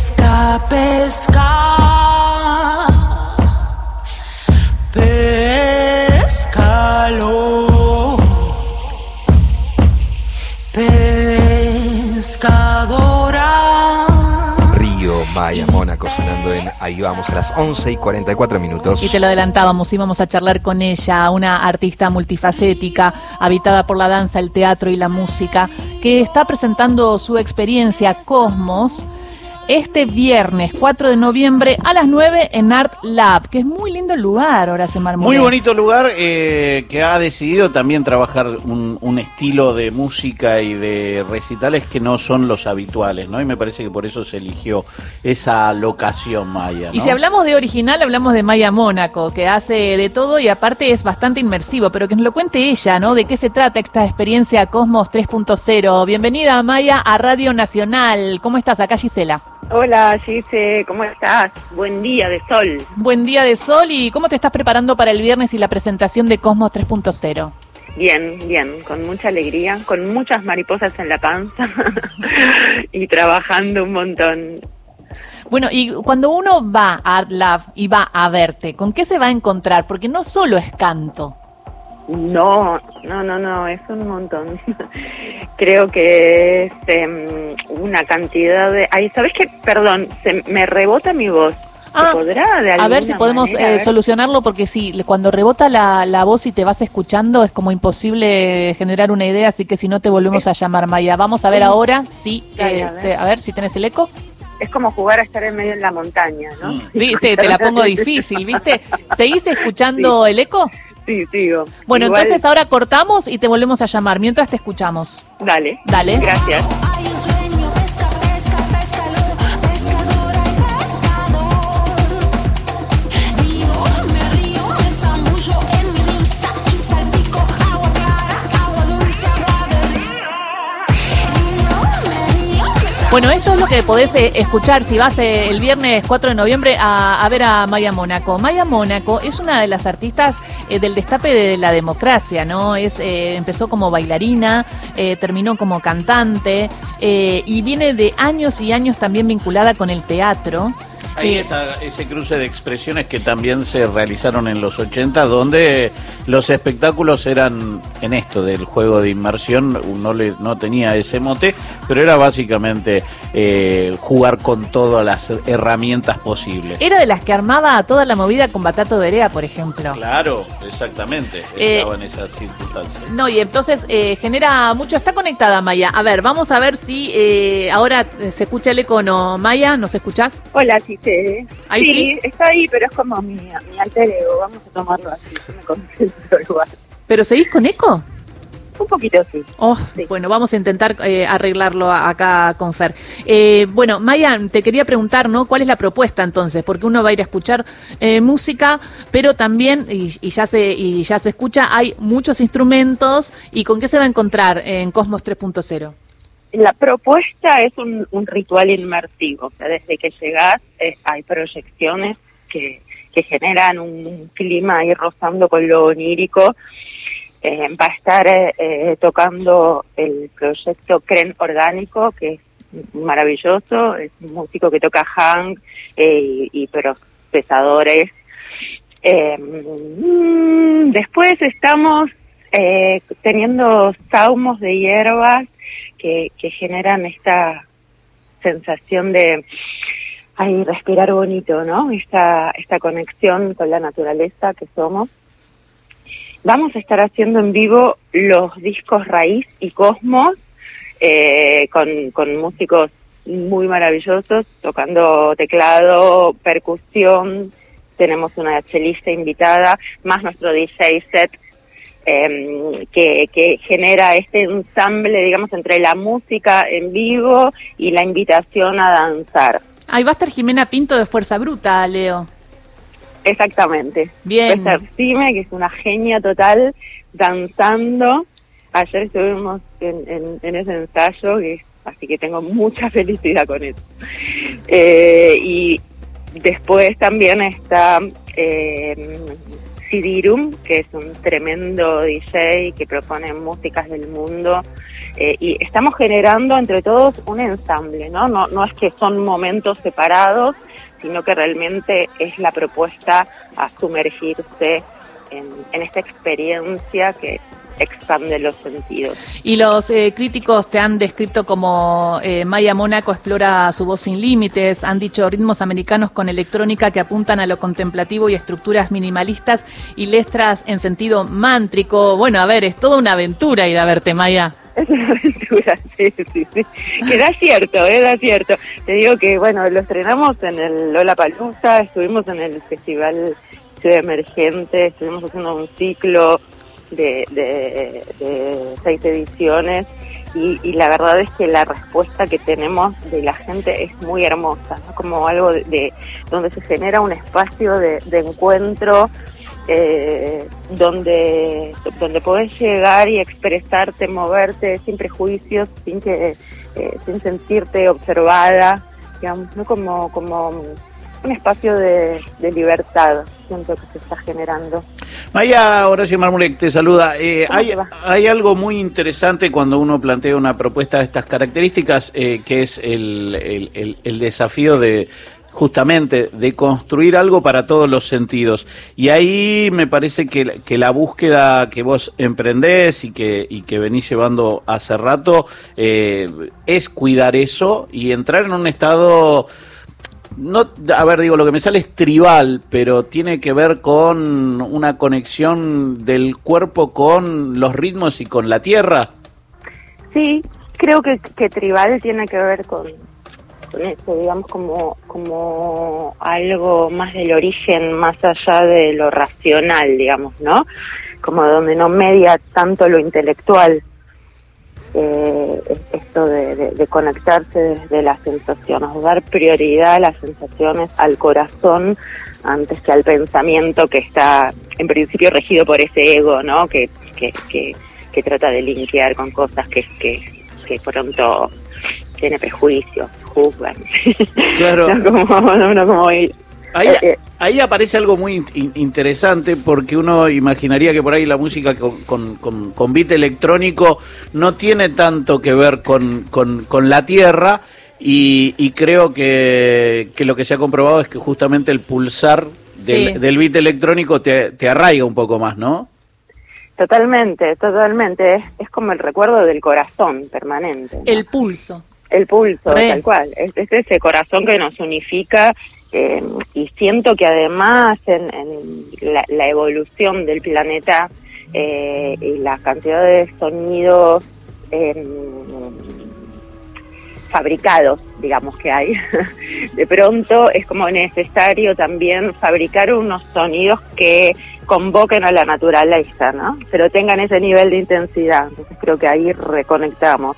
Pesca, pesca. Pescalo. Pescadora. Río, Maya, Mónaco sonando en Ahí vamos a las 11 y 44 minutos. Y te lo adelantábamos, íbamos a charlar con ella, una artista multifacética, habitada por la danza, el teatro y la música, que está presentando su experiencia Cosmos este viernes 4 de noviembre a las 9 en Art Lab, que es muy lindo el lugar, Horacio Marmol. Muy bonito lugar eh, que ha decidido también trabajar un, un estilo de música y de recitales que no son los habituales, ¿no? Y me parece que por eso se eligió esa locación maya. ¿no? Y si hablamos de original, hablamos de Maya Mónaco, que hace de todo y aparte es bastante inmersivo, pero que nos lo cuente ella, ¿no? ¿De qué se trata esta experiencia Cosmos 3.0? Bienvenida, Maya, a Radio Nacional. ¿Cómo estás? Acá, Gisela. Hola, Gise, ¿cómo estás? Buen día de sol. Buen día de sol y ¿cómo te estás preparando para el viernes y la presentación de Cosmos 3.0? Bien, bien, con mucha alegría, con muchas mariposas en la panza y trabajando un montón. Bueno, y cuando uno va a Art Lab y va a verte, ¿con qué se va a encontrar? Porque no solo es canto. No, no, no, no, es un montón. Creo que es em, una cantidad de... Ay, ¿sabes qué? Perdón, se me rebota mi voz. ¿Se Ah, podrá de A ver si podemos manera? Eh, ver. solucionarlo, porque sí, cuando rebota la, la voz y te vas escuchando es como imposible generar una idea, así que si no te volvemos a llamar, Maya. Vamos a ver ahora si, Dale, eh, a ver. se- a ver si tenés el eco. Es como jugar a estar en medio de la montaña, ¿no? Mm. Viste, te la pongo difícil, ¿viste? ¿Seguís escuchando el eco? Sí, sigo. Bueno, Igual- entonces ahora cortamos y te volvemos a llamar mientras te escuchamos. Dale. Dale. Gracias. Bueno, esto es lo que podés eh, escuchar si vas eh, el viernes 4 de noviembre a, a ver a Maya Mónaco. Maya Mónaco es una de las artistas eh, del destape de la democracia, ¿no? Es, eh, empezó como bailarina, eh, terminó como cantante eh, y viene de años y años también vinculada con el teatro. Hay esa- ese cruce de expresiones que también se realizaron en los 80, donde los espectáculos eran en esto del juego de inmersión, no, le, no tenía ese mote, pero era básicamente eh, jugar con todas las herramientas posibles. Era de las que armaba toda la movida con Batato Berea, por ejemplo. Claro, exactamente, Eh, estaba en esas circunstancias. No, y entonces eh, genera mucho. Está conectada Maya. A ver, vamos a ver si eh, ahora eh, se escucha el eco o no. Maya, ¿nos escuchás? Hola, Ahí sí. está ahí, pero es como mi, mi alter ego. Vamos a tomarlo así. Yo me concentro igual. ¿Pero seguís con eco? Un poquito sí. Oh, Sí. Bueno, vamos a intentar eh, arreglarlo acá con Fer. Eh, bueno, Maya, te quería preguntar, ¿no? ¿Cuál es la propuesta entonces? Porque uno va a ir a escuchar eh, música, pero también, y, y ya se, y ya se escucha, hay muchos instrumentos. ¿Y con qué se va a encontrar en Cosmos 3.0? La propuesta es un, ritual inmersivo. O sea, desde que llegas eh, hay proyecciones que, generan un clima ahí rozando con lo onírico. Eh, va a estar eh, eh, tocando el proyecto Cren Orgánico, que es maravilloso. Es un músico que toca hang eh, y, y procesadores. Mm, después estamos teniendo saumos de hierbas que, que generan esta sensación de ay, respirar bonito, ¿no? Esta, esta conexión con la naturaleza que somos. Vamos a estar haciendo en vivo los discos Raíz y Cosmos eh, con, con músicos muy maravillosos, tocando teclado, percusión, tenemos una chelista invitada, más nuestro DJ set eh, que, que genera este ensamble, digamos, entre la música en vivo y la invitación a danzar. Ahí va a estar Jimena Pinto de Fuerza Bruta, Leo. Exactamente. Bien. Estar Sime, que es una genia total, danzando. Ayer estuvimos en, en- en ese ensayo, que, así que tengo mucha felicidad con eso. Eh, y después también está eh, Sidirum, que es un tremendo DJ que propone músicas del mundo eh, y estamos generando entre todos un ensamble, ¿no? ¿no? No es que son momentos separados, sino que realmente es la propuesta a sumergirse en, en esta experiencia que expande los sentidos. Y los eh, críticos te han descrito como eh, Maya Mónaco explora su voz sin límites, han dicho ritmos americanos con electrónica que apuntan a lo contemplativo y estructuras minimalistas y letras en sentido mántrico. Bueno, a ver, es toda una aventura ir a verte, Maya. Es una aventura, sí, sí, sí. Que da cierto, eh, da cierto. Te digo que, bueno, lo estrenamos en el Lola Palusa, estuvimos en el Festival Ciudad Emergente, estuvimos haciendo un ciclo de, de, de seis ediciones y, y la verdad es que la respuesta que tenemos de la gente es muy hermosa, ¿no? como algo de, de- donde se genera un espacio de, de encuentro eh, donde donde podés llegar y expresarte, moverte sin prejuicios, sin que eh, sin sentirte observada, digamos, ¿no? como como un espacio de, de libertad siento que se está generando. Maya Horacio Marmurek te saluda. Eh, ¿Cómo hay, hay algo muy interesante cuando uno plantea una propuesta de estas características, eh, que es el, el- el- el desafío de justamente de construir algo para todos los sentidos. Y ahí me parece que, que la búsqueda que vos emprendés y que, y que venís llevando hace rato eh, es cuidar eso y entrar en un estado no, a ver, digo, lo que me sale es tribal, pero tiene que ver con una conexión del cuerpo con los ritmos y con la tierra. Sí, creo que, que tribal tiene que ver con, con eso, digamos, como, como algo más del origen, más allá de lo racional, digamos, ¿no? Como donde no media tanto lo intelectual. Eh, es- esto de, de- de conectarse desde las sensaciones, dar prioridad a las sensaciones, al corazón, antes que al pensamiento que está en principio regido por ese ego, ¿no? Que, que, que, que trata de linkear con cosas que, que, que pronto tiene prejuicios, juzgan. Claro. no como, no, no como ir- Ahí, Eh, eh. ahí aparece algo muy in- in- interesante porque uno imaginaría que por ahí la música con, con, con- con beat electrónico no tiene tanto que ver con, con- con la tierra y, y creo que, que lo que se ha comprobado es que justamente el pulsar del, Sí. del beat electrónico te, te arraiga un poco más, ¿no? Totalmente, totalmente. Es, es como el recuerdo del corazón permanente. ¿no? El pulso. El pulso, Re. tal cual. Es, es ese corazón que nos unifica eh, y siento que además en, la, la evolución del planeta eh, y la cantidad de sonidos eh, fabricados, digamos que hay, de pronto es como necesario también fabricar unos sonidos que convoquen a la naturaleza, ¿no? Pero tengan ese nivel de intensidad. Entonces creo que ahí reconectamos.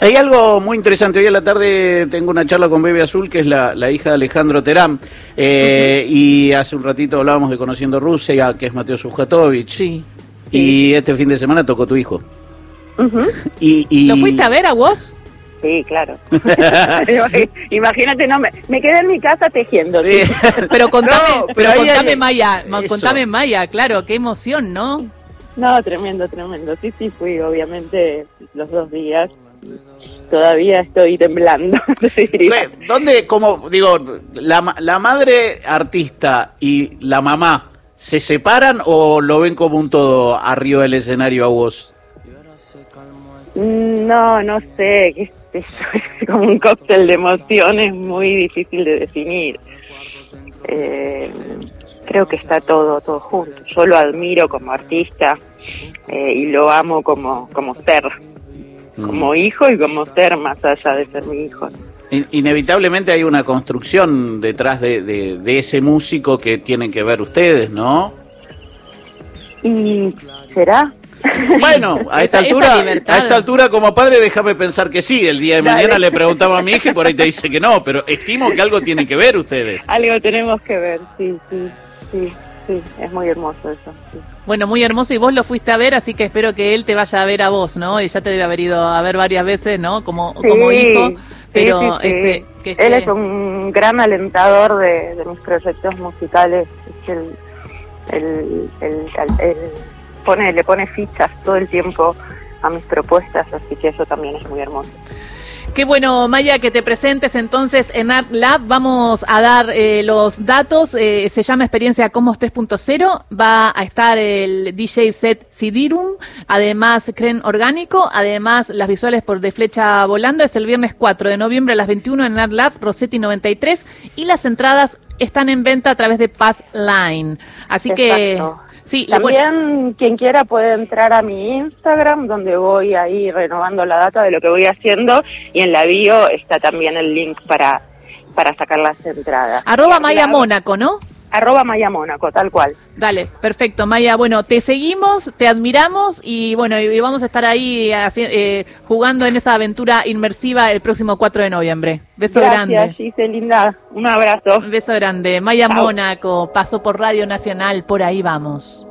Hay algo muy interesante. Hoy a la tarde tengo una charla con Bebe Azul, que es la, la hija de Alejandro Terán. Eh, Y hace un ratito hablábamos de Conociendo Rusia, que es Mateo Subjatovich. Sí. Y este fin de semana tocó tu hijo. Ujú. Y, y- ¿Lo fuiste a ver a vos? Sí, claro. Imagínate, no, me, me quedé en mi casa tejiendo. Sí. Pero contame, No, pero pero ahí contame hay- Maya, eso. contame Maya, claro, qué emoción, ¿no? No, tremendo, tremendo. Sí, sí, fui obviamente los dos días. Todavía estoy temblando. ¿Dónde, como digo, la, la madre artista y la mamá se separan o lo ven como un todo arriba del escenario a vos? No, no sé, qué sé yo, es como un cóctel de emociones muy difícil de definir. Eh, creo que está todo, todo junto. Yo lo admiro como artista eh, y lo amo como, como ser, como hijo y como ser más allá de ser mi hijo. In- Inevitablemente hay una construcción detrás de, de- de ese músico que tienen que ver ustedes, ¿no? ¿Y será? Bueno, a esta, esa- altura, a esta altura como padre déjame pensar que sí. El día de Dale. mañana le preguntaba a mi hija y por ahí te dice que no, pero estimo que algo tienen que ver ustedes. Algo tenemos que ver, sí, sí, sí, sí, es muy hermoso eso. sí. Bueno, muy hermoso y vos lo fuiste a ver, así que espero que él te vaya a ver a vos, ¿no? Y ya te debe haber ido a ver varias veces, ¿no? Como, hijo, pero sí, este, que Él es un gran alentador de, de mis proyectos musicales. Es el, el- el- el- pone, le pone fichas todo el tiempo a mis propuestas, así que eso también es muy hermoso. Qué bueno, Maya, que te presentes entonces en Art Lab. Vamos a dar eh, los datos. Eh, se llama Experiencia Comos 3.0. Va a estar el DJ set Sidirum, además Cren Orgánico, además las visuales por De Flecha Volando. Es el viernes 4 de noviembre a las 21 en Art Lab, Rossetti 93. Y las entradas están en venta a través de Pass Line. Así que Sí, la- También quien quiera puede entrar a mi Instagram, donde voy ahí renovando la data de lo que voy haciendo, y en la bio está también el link para, para sacar las entradas. arroba Maya Mónaco, ¿no? Arroba Maya Mónaco, tal cual. Dale, perfecto, Maya. Bueno, te seguimos, te admiramos y bueno, y vamos a estar ahí eh, jugando en esa aventura inmersiva el próximo 4 de noviembre. Beso Gracias, grande. Giselinda. Un abrazo. Beso grande. Maya. Mónaco pasó por Radio Nacional, por ahí vamos.